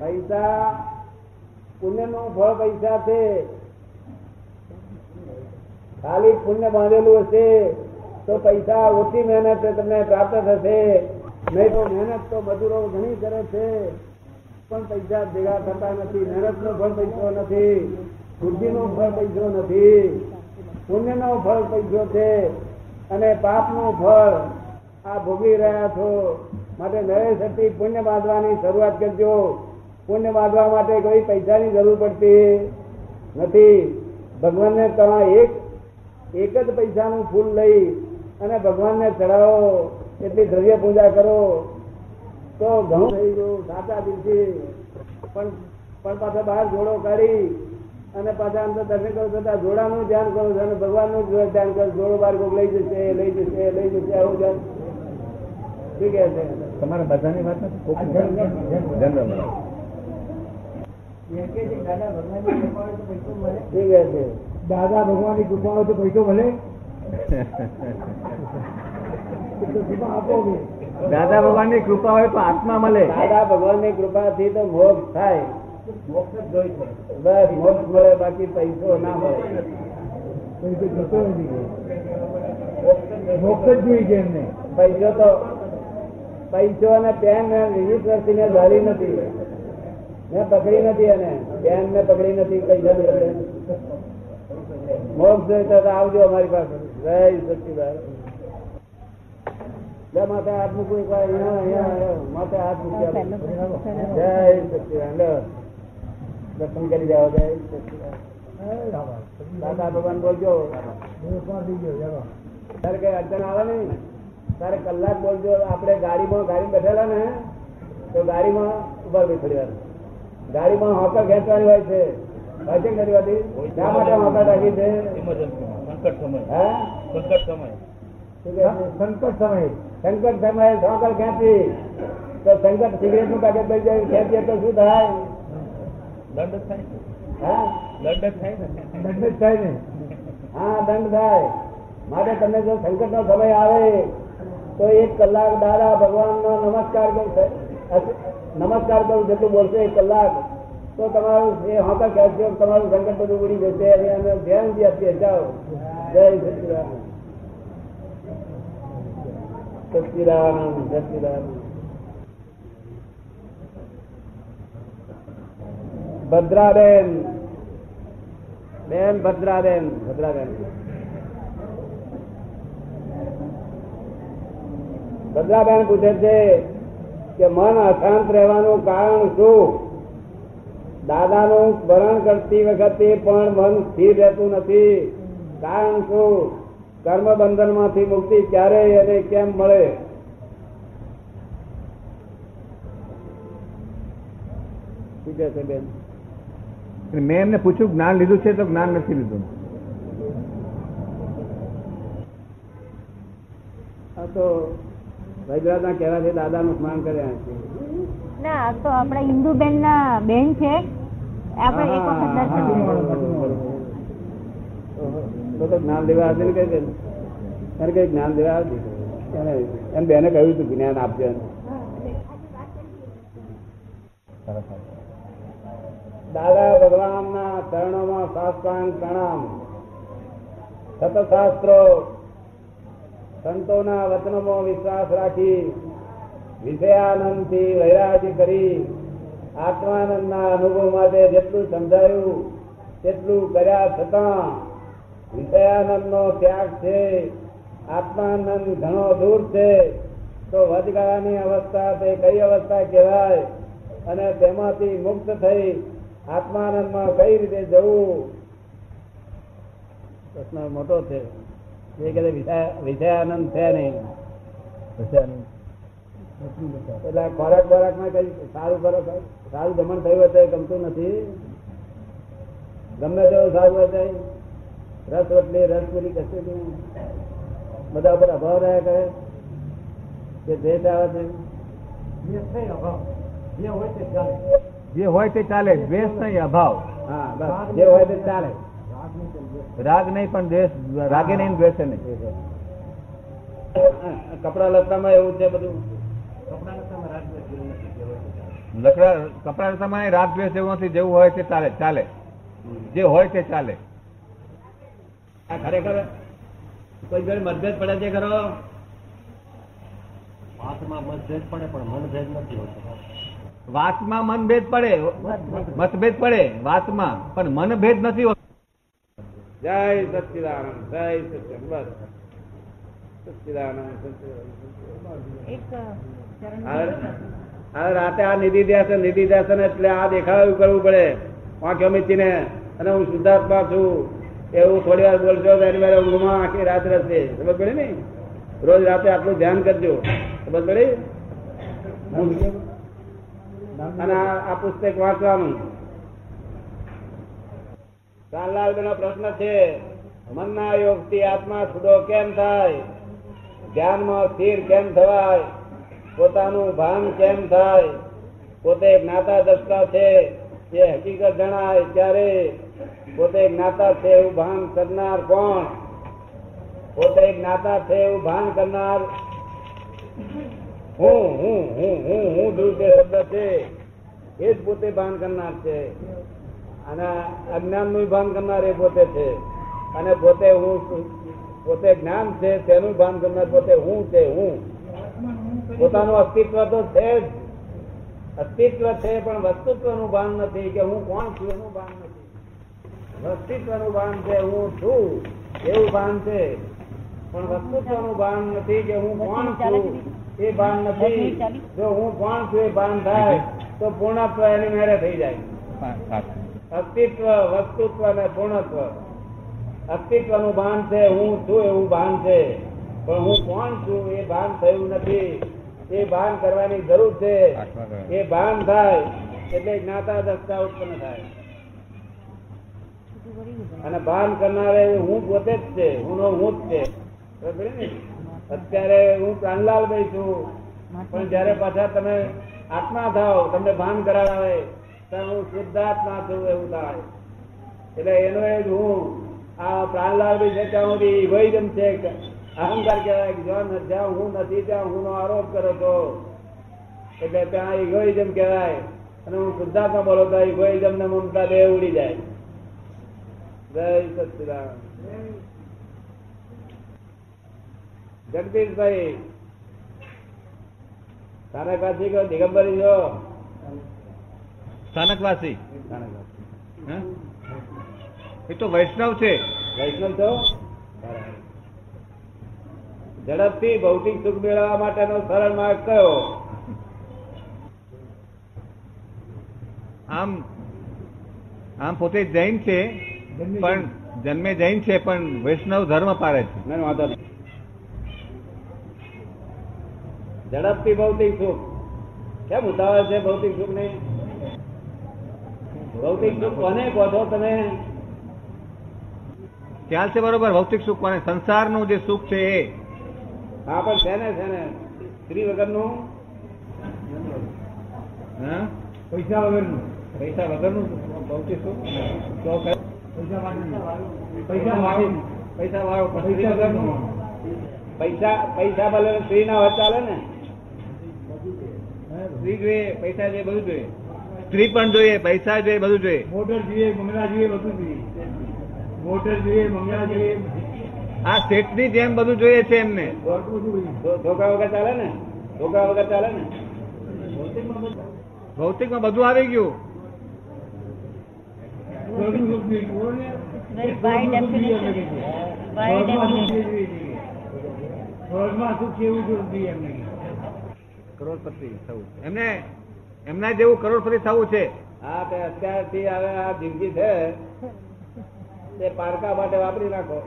પૈસા પુણ્યનું ફળ પૈસા છે. ખાલી પુણ્ય બાંધેલું હશે તો પૈસા ઓછી મહેનત તમને પ્રાપ્ત થશે. નહીં તો મહેનત તો મજૂરો ઘણી કરે છે. પણ પૈસા ભેગા થતા નથી. મહેનત નો ફળ પૈસો નથી. બુદ્ધિ નો ફળ પૈસો નથી. પુણ્ય નો ફળ પૈસો છે. અને પાપનું ફળ આ ભોગી રહ્યા છો. માટે નરેશથી પુણ્ય બાંધવાની શરૂઆત કરજો. પુણ્ય બાંધવા માટે કોઈ પૈસાની જરૂર પડતી નથી. ભગવાનને તમારા એક એક જ પૈસાનું ફૂલ લઈ અને ભગવાનને ચડાવો, એટલી દ્રવ્ય પૂજા કરો. તો ઘણું થઈ ગયું સાચા દિવસે પણ પણ પાછા બહાર જોડો કાઢી અને પાછા અંદર દર્શન કરો છતાં જોડાનું ધ્યાન કરો છો અને ભગવાનનું ધ્યાન કરો જોડો બાર કોક લઈ જશે લઈ જશે લઈ જશે, આવું ધ્યાન શું કહે છે? તમારા બધાની વાત નથી? જનરલ એમ કે છે કૃપા હોય તો પૈસો મળે દાદા ભગવાનની દાદા ભગવાનની કૃપા હોય તો આત્મા મળે. દાદા ભગવાન દાદા ભગવાનની કૃપા થી તો આત્મા મળે. દાદા ભગવાનની કૃપાથી તો મોક્ષ થાય. મોક્ષ જ જોઈ છે. બસ મોક્ષ મળે બાકી પૈસો ના મળે. પૈસો જતો નથી મોક્ષ જ જોઈ છે એમને. પૈસો તો પૈસો અને પેન ને વિવિધ વર્ષીને ધારી નથી. મેં પકડી નથી એને પેન ને પકડી નથી પૈસા ને પકડે. મોક્ષ જોઈતો તો આવજો અમારી પાસે. જય સચિદાન. લે માથે હાથ મૂકવું એકવાર અહીંયા અહીંયા અહીંયા. માથે હાથ મૂક્યા જય સચિદાન. લો. દર્શન કરી જાઓ જય સચિદાન. દાદા ભગવાન બોલજો. હું પાર થઈ ગયો ચાલો તારે કઈ અડચણ આવે નહીં? તારે કલાક બોલજો આપણે ગાડીમાં ગાડી બેઠેલા ને તો ગાડીમાં ઊભા થોડી ગાડીમાં હોકર ખેંચવાની હોય છે. હોય છે ઘણી વાતી શા માટે હોકર રાખી છે? સંકટ સમય. હા? સંકટ સમય. સંકટ સમય. સંકટ સમય હોકર ખેંચી. તો સંકટ સિગરેટનું પેકેટ લઈ જાય ખેંચીએ તો શું થાય? દંડ થાય હા? દંડ થાય ને. દંડ થાય ને. હા દંડ થાય. માટે તમને જો સંકટ નો સમય આવે તો એક કલાક દાદા ભગવાન નો નમસ્કાર કરું નમસ્કાર કરું જેટલું બોલશે એક કલાક. તો તમારું એ હોકા કહેશો તમારું સંકટ બધું ઉડી જશે અને અમે ધ્યાન બી આપીએ જાઓ. જય સચિદાન સચિદાનંદ સચિદાનંદ. ભદ્રાબેન. બેન ભદ્રાબેન ભદ્રાબેન. ભદ્રાબેન પૂછે છે કે મન અશાંત રહેવાનું કારણ શું? દાદાનું સ્મરણ કરતી વખતે પણ મન સ્થિર રહેતું નથી. કારણ શું? કર્મ બંધનમાંથી મુક્તિ ક્યારે અને કેમ મળે? પૂછે છે બેન. મેં એમને પૂછ્યું જ્ઞાન લીધું છે તો જ્ઞાન નથી લીધું. આ તો વૈદ્યનાથના કહેવાથી દાદાનું સ્મરણ કર્યા છે. ના તો આપણા હિન્દુબેન ના બેન છે. આપણે એક વખત દર્શન તો જ્ઞાન દેવા આવશે ને બેન એને કઈ જ્ઞાન દેવા આવશે? એમ બેને કહ્યું હતું જ્ઞાન આપજો દાદા ભગવાન ના ચરણોમાં સાષ્ટાંગ પ્રણામ. સતશાસ્ત્રો સંતોના વચનોમાં વિશ્વાસ રાખી વિષયાનંદથી વૈરાગી કરી આત્માનંદના અનુભવ માટે જેટલું સમજાયું, તેટલું કર્યા છતાં વિષયાનંદનો ત્યાગ છે, આત્માનંદ ઘણો દૂર છે, તો વચગાળાની અવસ્થા તે કઈ અવસ્થા કહેવાય અને તેમાંથી મુક્ત થઈ આત્માનંદમાં કઈ રીતે જવું? પ્રશ્ન મોટો છે. એ કહે છે વિષય- વિષયાનંદ છે નહીં એટલે આ ખોરાક બોરાકમાં કઈ સારું ખોરાક સારું જમણ થયું હોય તો એ ગમતું નથી. ગમે તેવું સારું હોય તો રસ રોટલી રસ પૂરી કશું જ નહીં. બધા ઉપર અભાવ રહ્યા કરે. કે દ્વેષ આવે છે. જે છે અભાવ. જે હોય તે ચાલે. જે હોય તે ચાલે દ્વેષ નહીં અભાવ. હા બસ. જે હોય તે ચાલે. રાગ નહીં પણ દ્વેષ રાગે નહીં દ્વેષે નહીં. કપડા લતામાં એવું છે બધું? કપડાં લત્તામાં રાગ નથી, એવું નથી. લકડા કપડા દ્વેષ જેવું નથી જેવું હોય તે ચાલે ચાલે. જે હોય તે ચાલે. આ ખરેખર કોઈ ઘરે મતભેદ પડે છે ખરો? વાતમાં મતભેદ પડે પણ મનભેદ નથી હોતો. વાતમાં મનભેદ પડે મતભેદ પડે વાતમાં. પણ મનભેદ નથી હોતો. જય સચિદાનંદ જય સચિદાનંદ બસ. સચ્ચિદાનંદ સચ્ચિદાનંદ એક ચરણ હવે હવે રાતે આ નિધિ ધ્યાસન નિધિ ધ્યાસન એટલે આ દેખાડું કરવું પડે. વાંખો મીચીને અને હું શુદ્ધાત્મા છું. એવું થોડી વાર બોલશો તો એની મારે ઊંઘમાં આખી રાત રહેશે. ખબર પડી ને રોજ રાતે આટલું ધ્યાન કરજો. ખબર પડી? અને આ પુસ્તક વાંચવાનું. કાનલાલ નો પ્રશ્ન છે, મનના યોગથી આત્મા છૂટો કેમ થાય? ધ્યાનમાં સ્થિર કેમ થવાય? પોતાનું ભાન કેમ થાય? પોતે જ્ઞાતા દસતા છે એ હકીકત જણાય ત્યારે પોતે જ્ઞાતા છે એવું ભાન કરનાર કોણ? પોતે જ્ઞાતા છે એવું ભાન કરનાર હું હું હું હું હું શબ્દ છે, એ જ પોતે ભાન કરનાર છે. અને અજ્ઞાનનું ભાન કરનાર એ પોતે છે. અને પોતે હું પોતે જ્ઞાન છે તેનું ભાન કરનાર પોતે હું છે હું. પોતાનું અસ્તિત્વ તો છે જ. અસ્તિત્વ છે પણ વસ્તુત્વનું ભાન નથી કે હું કોણ છું એનું ભાન નથી. અસ્તિત્વનું ભાન છે હું છું એવું ભાન છે. પણ વસ્તુત્વનું ભાન નથી કે હું કોણ છું એ ભાન નથી. જો હું કોણ છું એ ભાન થાય તો પૂર્ણત્વ એની મેળે થઈ જાય. અસ્તિત્વ, વસ્તુત્વ અને પૂર્ણત્વ. અસ્તિત્વનું ભાન છે, હું છું એવું ભાન છે. પણ હું કોણ છું એ ભાન થયું નથી. એ ભાન કરવાની જરૂર છે. એ ભાન થાય એટલે જ્ઞાતા દસતા ઉત્પન્ન થાય. અને ભાન કરનારે હું પોતે જ છે. હું હું જ છે. બરાબર? અત્યારે હું પ્રાણલાલ ભાઈ છું. પણ જયારે પાછા તમે આત્મા થાવ તમને ભાન કરાવે હું શુદ્ધાત્મા છું એવું થાય. એટલે એનો એ હું, આ પ્રાણલાલ ભાઈ છે ત્યાં સુધી ઇગોઇઝમ છે અહંકાર કહેવાય જ્યાં જ્યાં હું નથી, ત્યાં હું નો આરોપ કરો છો એટલે ત્યાં ઇગોઇઝમ કહેવાય. અને હું શુદ્ધાત્મા બોલો તો ઇગોઇઝમ ને મમતા બે ઉડી જાય. જય સચિદાન જગદીશભાઈ, તારે કાથી કહો દિગંબરી છો? સ્થાનકવાસી. એ તો વૈષ્ણવ છે. વૈષ્ણવ છો ઝડપથી ભૌતિક સુખ મેળવવા માટેનો સરળ માર્ગ કયો? આમ આમ પોતે જૈન છે પણ જન્મે જૈન છે પણ વૈષ્ણવ ધર્મ પાડે છે. ઝડપથી ભૌતિક સુખ. કેમ ઉતાવળ છે ભૌતિક સુખ નહીં ભૌતિક સુખ કોને છો તમે? ખ્યાલ છે બરોબર? ભૌતિક સુખ કોને? સંસારનું જે સુખ છે એ. હા પણ છે ને છે ને. સ્ત્રી વગરનું? હા? પૈસા વગરનું. પૈસા વગરનું ભૌતિક સુખ? પૈસા વાળું. પૈસા વાળું. પૈસા વગરનું. પૈસા પૈસા ભલે સ્ત્રી ના હોય ચાલે ને. સ્ત્રી જોઈએ પૈસા જોઈએ બધું જોઈએ. સ્ત્રી પણ જોઈએ પૈસા જોઈએ બધું જોઈએ. મોટર જોઈએ બંગલા જોઈએ બધું જોઈએ. મોટર જોઈએ બંગલા જોઈએ. આ શેઠની જેમ બધું જોઈએ છે એમને. ધોકા વગર ચાલે ને? ધોકા વગર ચાલે ને? ભૌતિકમાં બધું આવી ગયું. ને. કરોડપતિ થવું. એમને એમના જેવું કરોડપતિ થવું છે. હા તે અત્યારથી હવે આ જિંદગી છે. તે પારકા માટે વાપરી નાખો.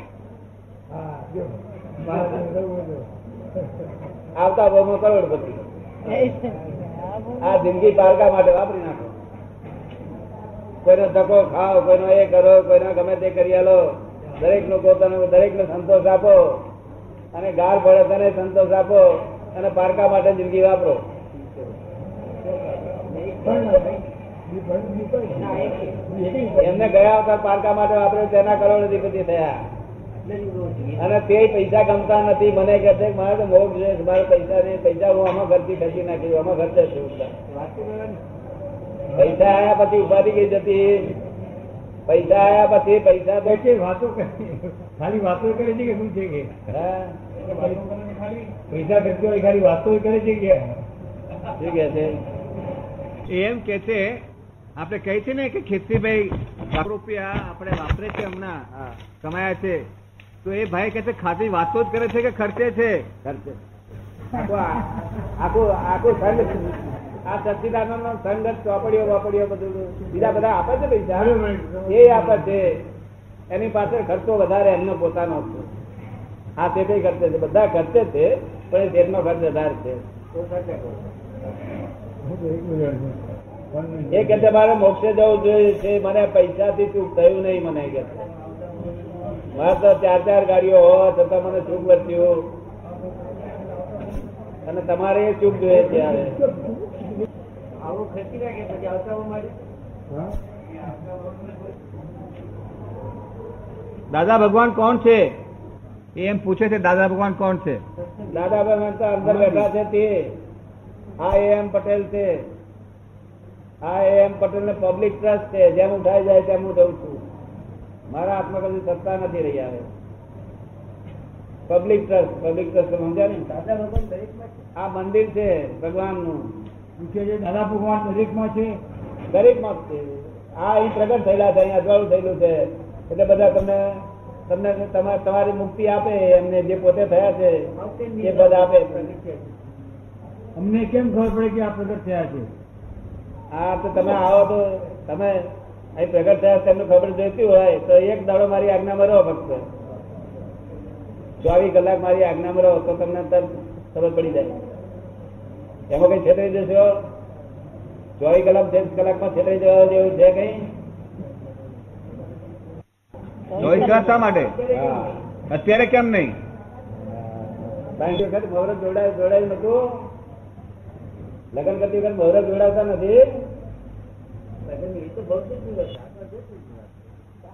આવતા ભાવમાં કરોડપતિ. આ જિંદગી પારકા માટે વાપરી નાખો. કોઈનો ધક્કો ખાઓ કોઈનો એ કરો કોઈનો ગમે તે કરી આલો. દરેક નો પોતાનો દરેક ને સંતોષ આપો. અને ગાળ પડે તને સંતોષ આપો. અને પારકા માટે જિંદગી વાપરો. એમને ગયા વખત પારકા માટે વાપરે તેના કરોડોધિપતિ થયા. અને તે પૈસા ગમતા નથી. મને કહે છે મારે તો મોગ છે મારે પૈસા નહીં પૈસા હું આમાં ખર્ચી ખર્ચી નાખી આમાં ખર્ચે છું પૈસા આવ્યા પછી ઉપાધિ ગઈ જતી. પૈસા આયા પછી પૈસા તો વાતો ખાલી વાતો કરે છે કે શું છે કે? પૈસા ખર્ચો ખાલી વાતો કરે છે કે? શું કે છે? એમ કે છે આપણે કહે છે ને કે ખેતીભાઈ રૂપિયા આપણે વાપરે છે હમણાં કમાયા છે. તો એ ભાઈ કે છે ખાતી વાતો જ કરે છે કે ખર્ચે છે? ખર્ચે. આખું આખું આ સચિદાનંદ સંઘ ચોપડીઓ વાપડીઓ બધું બીજા બધા આપે છે પૈસા? એ આપે છે. એની પાસે ખર્ચો વધારે એમનો પોતાનો હતો હા તે કઈ ખર્ચે છે. બધા ખર્ચે છે પણ એ દેશનો ખર્ચ વધારે છે હું તો એક મિનિટ છું. One minute. એ કે મારે મોક્ષે જવું જોઈએ છે મને પૈસાથી ચૂક થયું નહીં મને કે મારે તો ચાર ચાર ગાડીઓ હોવા છતાં મને ચૂક વર્ત્યું અને તમારે એ ચૂક જોઈએ છે હવે હા? દાદા ભગવાન કોણ છે? એમ પૂછે છે દાદા ભગવાન કોણ છે? દાદા ભગવાન તો અંદર બેઠા છે તે. આ એમ પટેલ છે. આ એમ પટેલ ને પબ્લિક ટ્રસ્ટ છે. જેમ ઉઠાઈ જાય તેમ હું દઉં છું. મારા હાથમાં કદી સત્તા નથી રહી આવે. પબ્લિક ટ્રસ્ટ પબ્લિક ટ્રસ્ટ સમજ્યા ને? આ મંદિર છે ભગવાનનું દાદા ભગવાન દરેકમાં છે. દરેકમાં છે. આ અહીં પ્રગટ થયેલા છે અહીં અજવાળું થયેલું છે. એટલે બધા તમને તમને તમા- તમારી મુક્તિ આપે એમને જે પોતે થયા છે એ બધા આપે. અમને કેમ ખબર પડે કે આ પ્રગટ થયા છે? હા તો તમે આવો તો તમે અહીં પ્રગટ થયા તમને ખબર જોઈતી હોય તો એક દાડો મારી આજ્ઞામાં રહો ફક્ત. ચોવીસ કલાક મારી આજ્ઞામાં રહો તો તમને તરત ખબર પડી જાય. એમાં કઈ છેતરી જશો? ચોવીસ કલાક ત્રીસ કલાકમાં છેતરી જવા જેવું છે કઈ? ચોવીસ કલાક શા માટે? હા. અત્યારે કેમ નહીં? કારણ કે જોડાય જોડાયું નતું. લગ્ન કરતી વખત મુહૂર્ત જોડાવતા નથી.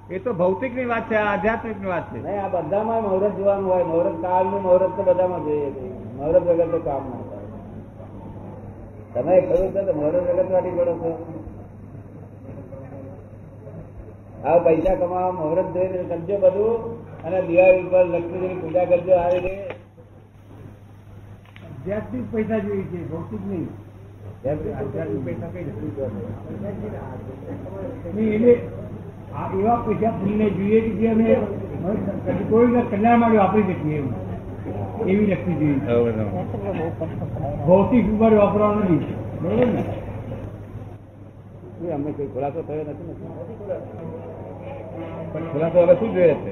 એ તો ભૌતિકની વાત છે આધ્યાત્મિકની વાત છે. નહીં આ બધામાં મુહૂર્ત જોવાનું હોય. મુહૂર્ત કાળનું મુહૂર્ત તો બધામાં જોઈએ. મુહૂર્ત વગર તો કામ ના થાય. તમે કહ્યું છે મુહૂર્ત વગર વાટી પડો છો? આ પૈસા કમાવા મુહૂર્ત જોઈને કરજો બધું અને દિવાળી ઉપર લક્ષ્મીજીની પૂજા કરજો આવી રીતે. આધ્યાત્મિક પૈસા જોઈએ છે ભૌતિક નહીં. એવા પૈસા ફૂલને જોઈએ કે જે અમે કોઈ કલ્યાણ માટે વાપરી શકીએ એવું એવી લખવી જોઈએ ભૌતિક ઉપર વાપરવાનું નથી બરોબર ને અમને કોઈ ખુલાસો થયો નથી ને? પણ ખુલાસો હવે શું જોઈએ છે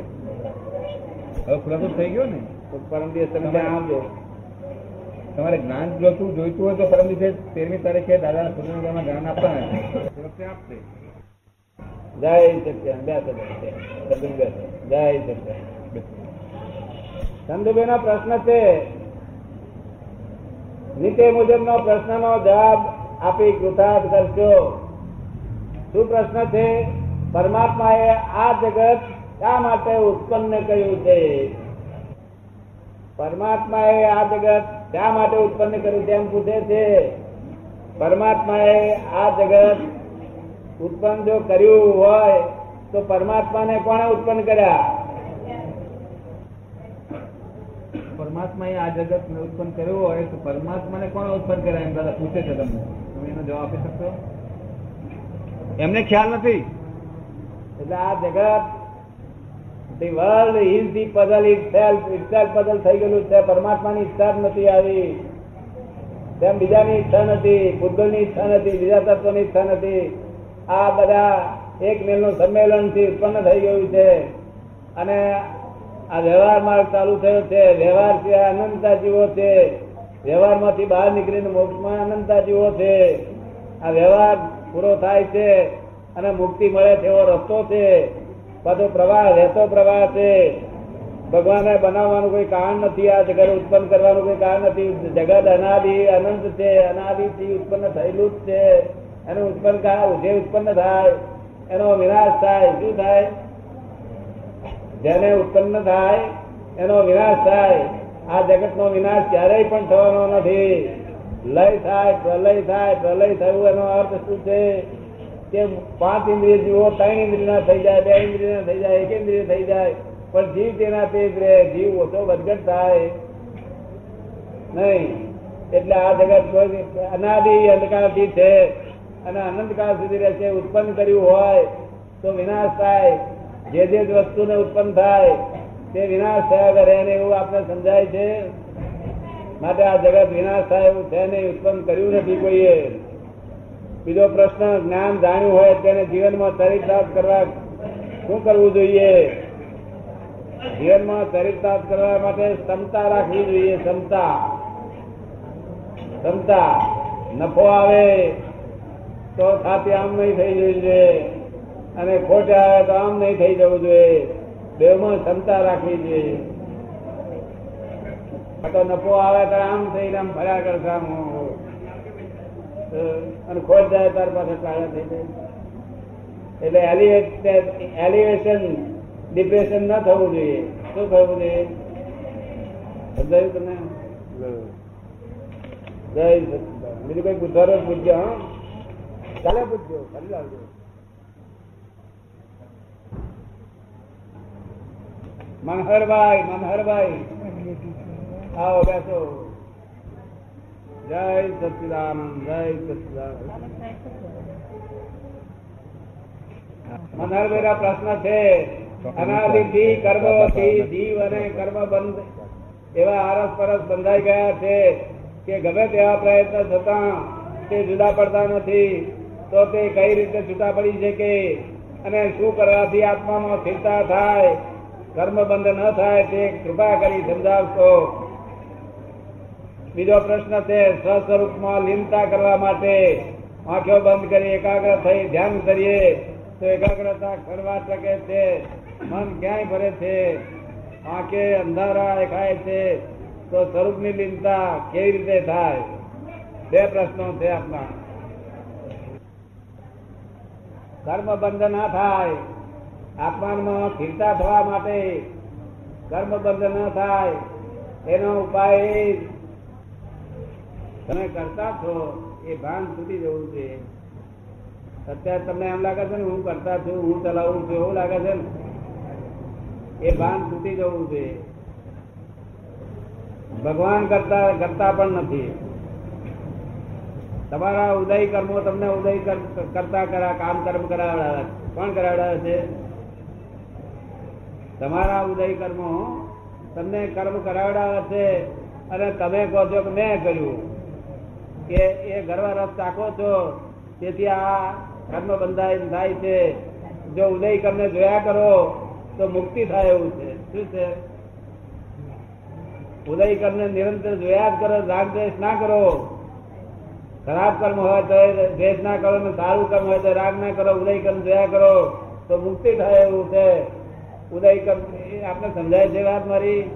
હવે ખુલાસો થઈ ગયો ને પરમ દિવસ તમે ત્યાં આવજો તમારે જ્ઞાન જોતું જોઈતું હોય તો પરમ દિવસે તેરમી તારીખે દાદા સુરેન્દ્રમાં જ્ઞાન આપવાના છે. વખતે આપશે. જય સત્યા બે જય સત્યા ચંદુભાઈ નો પ્રશ્ન છે નીચે મુજબનો પ્રશ્નનો જવાબ આપી કૃતાર્થ કરશો. શું પ્રશ્ન છે? પરમાત્માએ આ જગત શા માટે ઉત્પન્ન કર્યું છે? પરમાત્માએ આ જગત શા માટે ઉત્પન્ન કર્યું તેમ પૂછે છે? પરમાત્માએ આ જગત ઉત્પન્ન જો કર્યું હોય તો પરમાત્માને કોણે ઉત્પન્ન કર્યા? પરમાત્માએ આ જગત ઉત્પન્ન કર્યું હોય તો પરમાત્માને કોણ ઉત્પન્ન કર્યા? એમ દાદા પૂછે છે તમને. તમે એનો જવાબ આપી શકશો? એમને ખ્યાલ નથી. એટલે આ જગત is the puzzle itself itself puzzle થઈ ગયેલું છે. પરમાત્માની ઈચ્છા નથી આવી. તેમ બીજાની ઈચ્છા નથી ભૂતગળની ઈચ્છા નથી, બીજા તત્વની ઈચ્છા નથી. આ બધા એક મેલનું સંમેલનથી ઉત્પન્ન થઈ ગયું છે. અને આ વ્યવહાર માર્ગ ચાલુ થયો છે. વ્યવહાર સિવાય અનંતા જીવો છે. વ્યવહારમાંથી બહાર નીકળીને મોક્ષમાં અનંતા જીવો છે. આ વ્યવહાર પૂરો થાય છે અને મુક્તિ મળે તેવો રસ્તો છે. બધો પ્રવાહ, રહેતો પ્રવાહ છે. ભગવાને બનાવવાનું કોઈ કારણ નથી, આ જગત ઉત્પન્ન કરવાનું કોઈ કારણ નથી. જગત અનાદિ અનંત છે, અનાદિથી ઉત્પન્ન થયેલું જ છે. એનું ઉત્પન્ન જે ઉત્પન્ન થાય, એનો વિનાશ થાય. શું થાય? જેને ઉત્પન્ન થાય, એનો વિનાશ થાય. આ જગતનો વિનાશ ક્યારેય પણ થવાનો નથી. લય થાય, પ્રલય થાય, પ્રલય થયું, એનો અર્થ શું છે? કે પાંચ ઇન્દ્રિય જીવો, ત્રણ ઇન્દ્રિયના થઈ જાય, બે ઇન્દ્રિયના થઈ જાય, એક ઇન્દ્રિય થઈ જાય. પણ જીવ તેના તે જ જીવ ઓછો વધઘટ થાય. નહીં. એટલે આ જગત કોઈ અનાદિ અંધકારથી છે. અને અનંતકાળ સુધી રહેશે ઉત્પન્ન કર્યું હોય તો વિનાશ થાય. જે જે જ વસ્તુને ઉત્પન્ન થાય, તે વિનાશ થયા કરે એને એવું આપણે સમજાય છે? માટે આ જગત વિનાશ થાય એવું છે નહીં ઉત્પન્ન કર્યું નથી કોઈએ? બીજો પ્રશ્ન, જ્ઞાન જાણ્યું હોય તેને જીવનમાં ચરિતાર્થ કરવા શું કરવું જોઈએ? જીવનમાં ચરિતાર્થ કરવા માટે ક્ષમતા રાખવી જોઈએ, ક્ષમતા. ક્ષમતા. નફો આવે તો સાથે આમ નહીં થઈ જવું જોઈએ. અને ખોટ આવે તો આમ નહીં થઈ જવું જોઈએ. બેમાં ક્ષમતા રાખવી જોઈએ. તો નફો આવે તો આમ થઈને આમ ફર્યા કરતા આમ અને ખોટ જાય તાર પાસે કાળા થઈ જાય. એટલે એલિવેશન એલિવેશન ડિપ્રેશન ન થવું જોઈએ. શું થવું જોઈએ? સમજાયું તમને? જય સચિદાનંદ. બીજું કઈ પૂછવાનો હોય તો પૂછજો, હા. કાલે પૂછજો કાલે લાવજો. મનહરભાઈ મનહરભાઈ. આવો, બેસો. જય સચિદામ જય સચિદામ મનહરભાઈ પ્રશ્ન છે, અનાદિથી કર્મોથી જીવ અને કર્મ બંધ. એવા આરસ પરસ બંધાઈ ગયા છે કે ગમે તેવા પ્રયત્ન થતા તે જુદા પડતા નથી. તો તે કઈ રીતે છૂટા પડી શકે અને શું કરવાથી આત્મામાં સ્થિરતા થાય? કર્મ બંધ ન થાય તે કૃપા કરી સમજાવશો. બીજો પ્રશ્ન છે સ્વસ્વરૂપમાં લીનતા કરવા માટે આંખો બંધ કરી એકાગ્ર થઈ ધ્યાન કરીએ, તો એકાગ્રતા કરવા શકે છે. મન ક્યાંય ભરે છે? આંખે અંધારા દેખાય છે, તો સ્વરૂપની લીનતા કેવી રીતે થાય? બે પ્રશ્નો છે આપના. કર્મ બંધ ના થાય, આત્માનમાં ફિરતા થવા માટે કર્મ બંધ ન થાય, એનો ઉપાય તમે કરતા છો, એ ભાન તૂટી જવું છે. અત્યારે તમને એમ લાગે છે ને, હું કરતા છું, હું ચલાવું છું, એવું લાગે છે ને? એ ભાન તૂટી જવું છે. ભગવાન કરતા કરતા પણ નથી. તમારા ઉદય કર્મો તમને ઉદય કરતા કરા, કામ કર્મ કરાવડાવે કોણ કરાવડાવે છે? તમારા ઉદય કર્મો તમને કર્મ કરાવડાવે છે અને તમે કહો છો કે મેં કર્યું. કે એ ગરવા રસ ચાખો છો, તેથી આ કર્મ બંધાય થાય છે. જો ઉદય કર્મને જોયા કરો, તો મુક્તિ થાય એવું છે. શું છે? ઉદય કર્મને નિરંતર જોયા જ કરો રાગ દ્વેષ ના કરો. ખરાબ કર્મ હોય તો દ્વેષ ના કરો ને સારું કર્મ હોય તો રાગ ના કરો, ઉદય કર્મ જોયા કરો, તો મુક્તિ થાય એવું છે. ઉદય કર્મ, એ આપને સમજાય છે વાત મારી?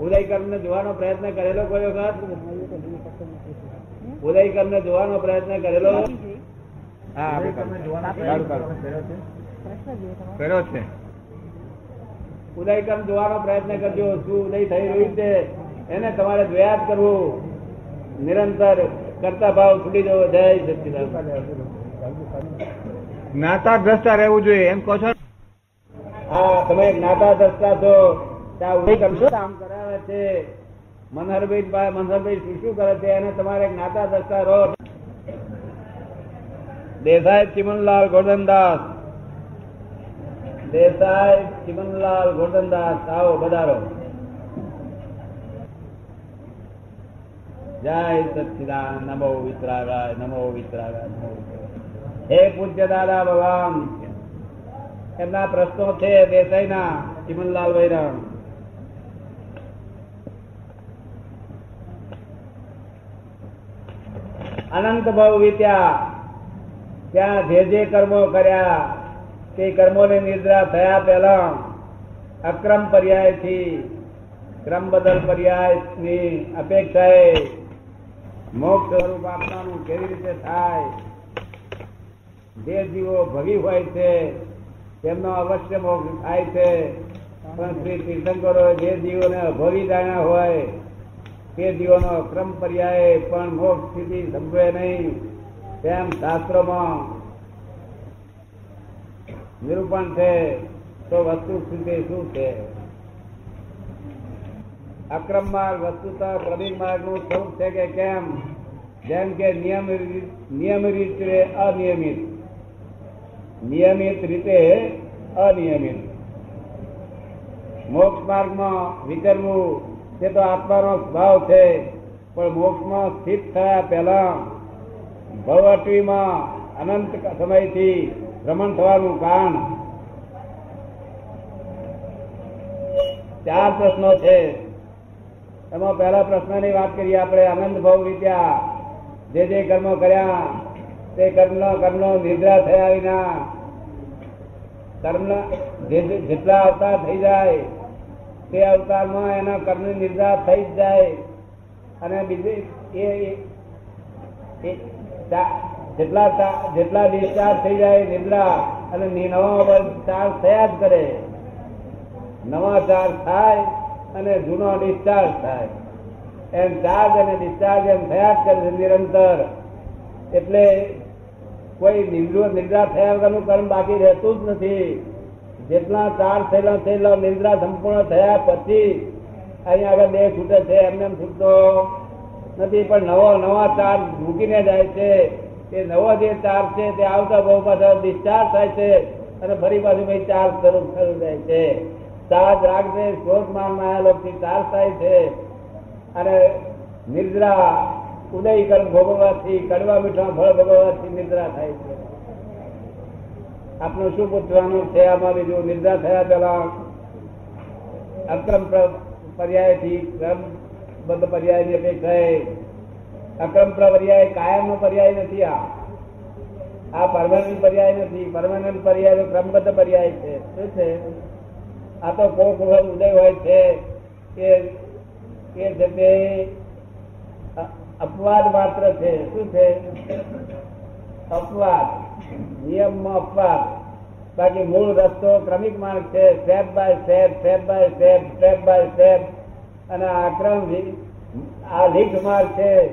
ઉદય ને જોવાનો પ્રયત્ન કરેલો કોઈ વખત? ઉદય ને જોવાનો પ્રયત્ન કરેલો? હા. કર્યો છે. ઉદય જોવાનો પ્રયત્ન કરજો. શું ઉદય થઈ રહ્યું છે એને તમારે જોયા જ કરવું. નિરંતર કરતા ભાવ છૂટી જવો. જય સચિદાન જ્ઞાતા દ્રષ્ટા રહેવું જોઈએ. એમ કહો છો હા તમે જ્ઞાતા દ્રષ્ટા છો. કરાવે મનહરભાઈ મનહરભાઈ શું શું કરે છે? એને તમારે જ્ઞાતા દસતા રહો. દેસાઈ ચિમનલાલ ગોરધનદાસ. દેસાઈ ચિમનલાલ ગોરધનદાસ. આવો, પધારો. જય સચિદાન નમો વિતરાગાય નમો વિતરાગાય, નમો હે પૂજ્ય દાદા ભગવાન. એમના પ્રશ્નો છે દેસાઈના, ચિમનલાલ વૈરામ. અનંત ભાવ વીત્યા ત્યાં જે જે કર્મો કર્યા, તે કર્મોની નિદ્રા થયા પહેલા અક્રમ પર્યાયથી, ક્રમ બદલ પર્યાયની અપેક્ષાએ મોક્ષ સ્વરૂપ આપવાનું કેવી રીતે થાય? જે જીવો ભગી હોય છે, તેમનો અવશ્ય મોક્ષ થાય છે. પણ શ્રી તીર્થંકરો જે જીવોને અભવી જાણ્યા હોય તે જીવોનો ક્રમ પર્યાય પણ મોક્ષ સ્થિતિ સંભવે નહીં તેમ શાસ્ત્રોમાં નિરૂપણ છે, તો વસ્તુ સ્થિતિ શું છે? અક્રમ માર્ગ, વસ્તુતા પ્રવીણ માર્ગનું સ્વરૂપ છે કે કેમ? જેમ કે નિયમ નિયમિત રીતે અનિયમિત. નિયમિત રીતે અનિયમિત. મોક્ષ માર્ગમાં વિચરવું તે તો આત્માનો સ્વભાવ છે. પણ મોક્ષમાં સ્થિત થયા પહેલા ભવઅટવીમાં અનંત સમયથી ભ્રમણ થવાનું કારણ ચાર પ્રશ્નો છે. એમાં પહેલા પ્રશ્નની વાત કરીએ આપણે. આનંદ ભાવ રીત્યા જે જે કર્મો કર્યા તે કર્મ કર્મનો નિદ્રા થયા વિના કર્મ જેટલા આવતા થઈ જાય તે અવતારમાં એના કર્મ નિર્ધાર થઈ જ જાય. અને બીજી એ જેટલા જેટલા ડિસ્ચાર્જ થઈ જાય નિદ્રા અને નવા ચાર્જ થયા જ કરે. નવા ચાર્જ થાય અને જૂનો ડિસ્ચાર્જ થાય. એમ ચાર્જ અને ડિસ્ચાર્જ એમ થયા જ કરે નિરંતર. એટલે કોઈ નિદ્રો નિદ્રા થયા વગરનું કર્મ બાકી રહેતું જ નથી. જેટલા ચાર થયેલા થયેલા નિદ્રા સંપૂર્ણ થયા પછી અહીંયા આગળ બે છૂટે છે, એમને એમ છૂટતો નથી. પણ નવો, નવા ચાર મૂકીને જાય છે. એ નવો જે ચાર છે, તે આવતા બહુ પાછા ડિસ્ચાર્જ થાય છે અને ફરી પાછું ભાઈ ચાર્જ શરૂ શરૂ જાય છે. ચાર્જ રાખજે શોધ માનથી ચાર્જ થાય છે અને નિદ્રા ઉદય કર્મ ભોગવવાથી, કડવા મીઠા ફળ ભોગવવાથી નિદ્રા થાય છે. આપનું શું પૂછવાનું છે? આમાં બીજું નિદ્રા થયા પેલા અક્રમ પ્ર- પર્યાયથી ક્રમબદ્ધ પર્યાયની અપેક્ષાએ અક્રમ પર્યાય કાયમનો પર્યાય નથી આ. આ પરમાનન્ટ પર્યાય નથી. પરમાનન્ટ પર્યાય ક્રમબદ્ધ પર્યાય છે. શું છે? આ તો કોક વખત ઉદય હોય છે કે કે છે તે અપવાદ માત્ર છે. શું છે? અપવાદ. નિયમમાં અપવાદ. બાકી મૂળ રસ્તો ક્રમિક માર્ગ છે step by step step by step step by step અને આ ક્રમ આ લીક માર્ગ છે.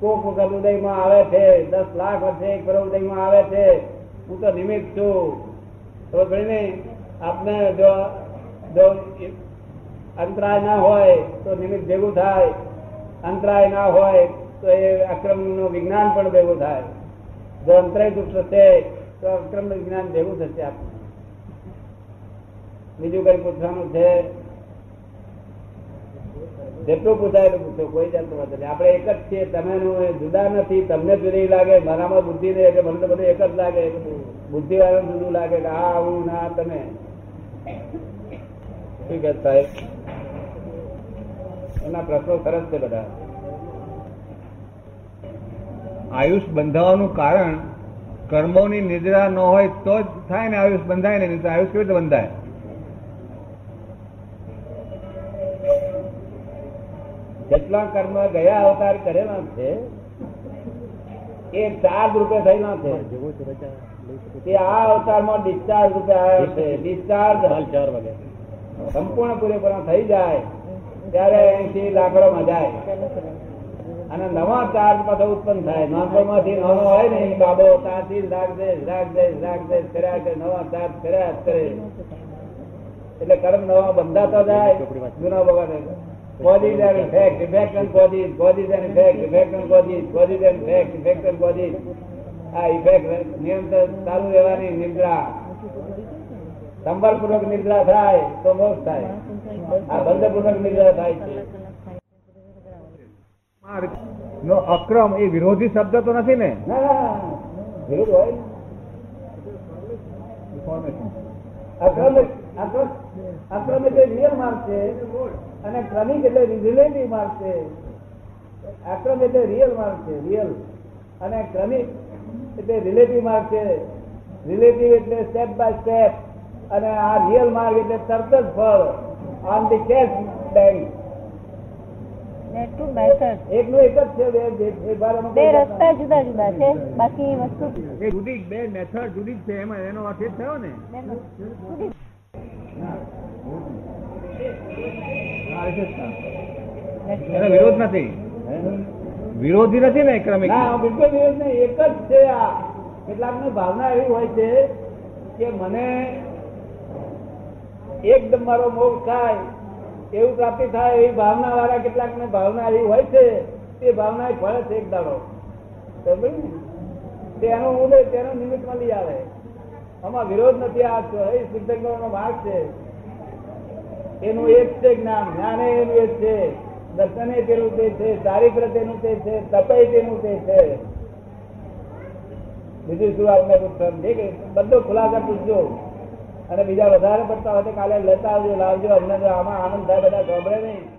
કોક વખત ઉદયમાં આવે છે, દસ લાખ વર્ષે એક કરોડ ઉદયમાં આવે છે. હું તો નિમિત્ત છું. તો ભાઈને આપને જો જો અંતરાય ના હોય તો નિમિત્ત ભેગું થાય. અંતરાય ના હોય તો એ અક્રમનું વિજ્ઞાન પણ ભેગું થાય. જો અંતરાય દુષ્ટ થશે તો અક્રમ જ્ઞાન ભેગું થશે આપણું. બીજું કઈ પૂછવાનું છે? જેટલું પૂછાય એટલું પૂછો, કોઈ જાતનું વાત નહીં. આપણે એક જ છીએ તમે જુદા નથી, તમને જુદી લાગે, મારામાં બુદ્ધિ નહીં, એટલે મને બધું એક જ લાગે બુદ્ધિ વાળા જુદું લાગે કે આ આવું ના તમે. શું કે સાહેબ. એના પ્રશ્નો સરસ છે બધા. આયુષ બંધાવાનું કારણ કર્મોની નિદ્રા ન હોય તો જ થાય ને આયુષ બંધાય ને આયુષ કેવી રીતે બંધાય? જેટલા કર્મ ગયા અવતાર કરેલા છે એ ચાર્જ રૂપે થયેલા છે. તે આ અવતારમાં ડિસ્ચાર્જ રૂપે આવ્યો છે. ડિસ્ચાર્જ ચાર વાગે. સંપૂર્ણ પૂરેપૂરા થઈ જાય ત્યારે અહીંથી લાકડોમાં જાય. અને નવા ચાર્જ પાછો ઉત્પન્ન થાય. નાનપણમાંથી નાનો હોય ને બાબો ત્યાંથી રાગ દે રાગ દે રાગ દે કર્યા કરે નવા ચાર્જ કર્યા કરે. એટલે કર્મ નવા બંધાતા જાય જૂના બગાડે causes and fact effect and causes, causes and fact effect and causes, causes and fact effect and causes. આ ઇફેક્ટ નિરંતર ચાલુ રહેવાની નિદ્રા. સંભાળપૂર્વક નિદ્રા થાય તો મોક્ષ થાય. આ બંધપૂર્વક નિદ્રા થાય છે. નો અક્રમ એ વિરોધી શબ્દ તો નથી ને? ના ના, ના. વિરુદ્ધ હોય. અક્રમ અક્રમ અક્રમ એટલે રિયલ માર્ગ છે. અને ક્રમિક એટલે રિલેટિવ માર્ગ છે. અક્રમ એટલે રિયલ માર્ગ છે રિયલ અને ક્રમિક એટલે રિલેટિવ માર્ગ છે. રિલેટિવ એટલે સ્ટેપ બાય સ્ટેપ અને આ રિયલ માર્ગ એટલે તરત જ ફળ on the cash bank Net to method. એક જ છે બે બે- ફેરફારોમાં બે કોઈ જાતનો. રસ્તા જુદા જુદા છે બાકી વસ્તુ જુદી બે મેથડ જુદી છે એમાં એનો અર્થ એ થયો ને. બે જુદી. હા, એ છે. જ. એનો વિરોધ નથી. વિરોધી નથી ને ક્રમિક. બિલકુલ વિરોધ નહીં એક જ છે આ. કેટલાકની ભાવના એવી હોય છે કે મને એકદમ મારો મોગ થાય એવું પ્રાપ્તિ થાય એવી ભાવના વાળા કેટલાક ને ભાવના એવી હોય છે, તે ભાવના ફળે છે એક દાડો. તેનું ઉદય તેનું નિમિત્ત મળી આવે. આમાં વિરોધ નથી, આ એ સિદ્ધંકરનો ભાગ છે. એનું એક છે જ્ઞાન જ્ઞાન એનું એક છે. દર્શને તેનું તે છે, ચારિત્ર તેનું તે છે તપે તેનું તે છે. બીજું શું આપને પૂછવાનું? બધો ખુલાસા પૂછજો. અને બીજા વધારે પડતા હોય કાલે લેતા આવજો, લાવજો. અમને આમાં આનંદ થાય, બધા ગભરે નહીં.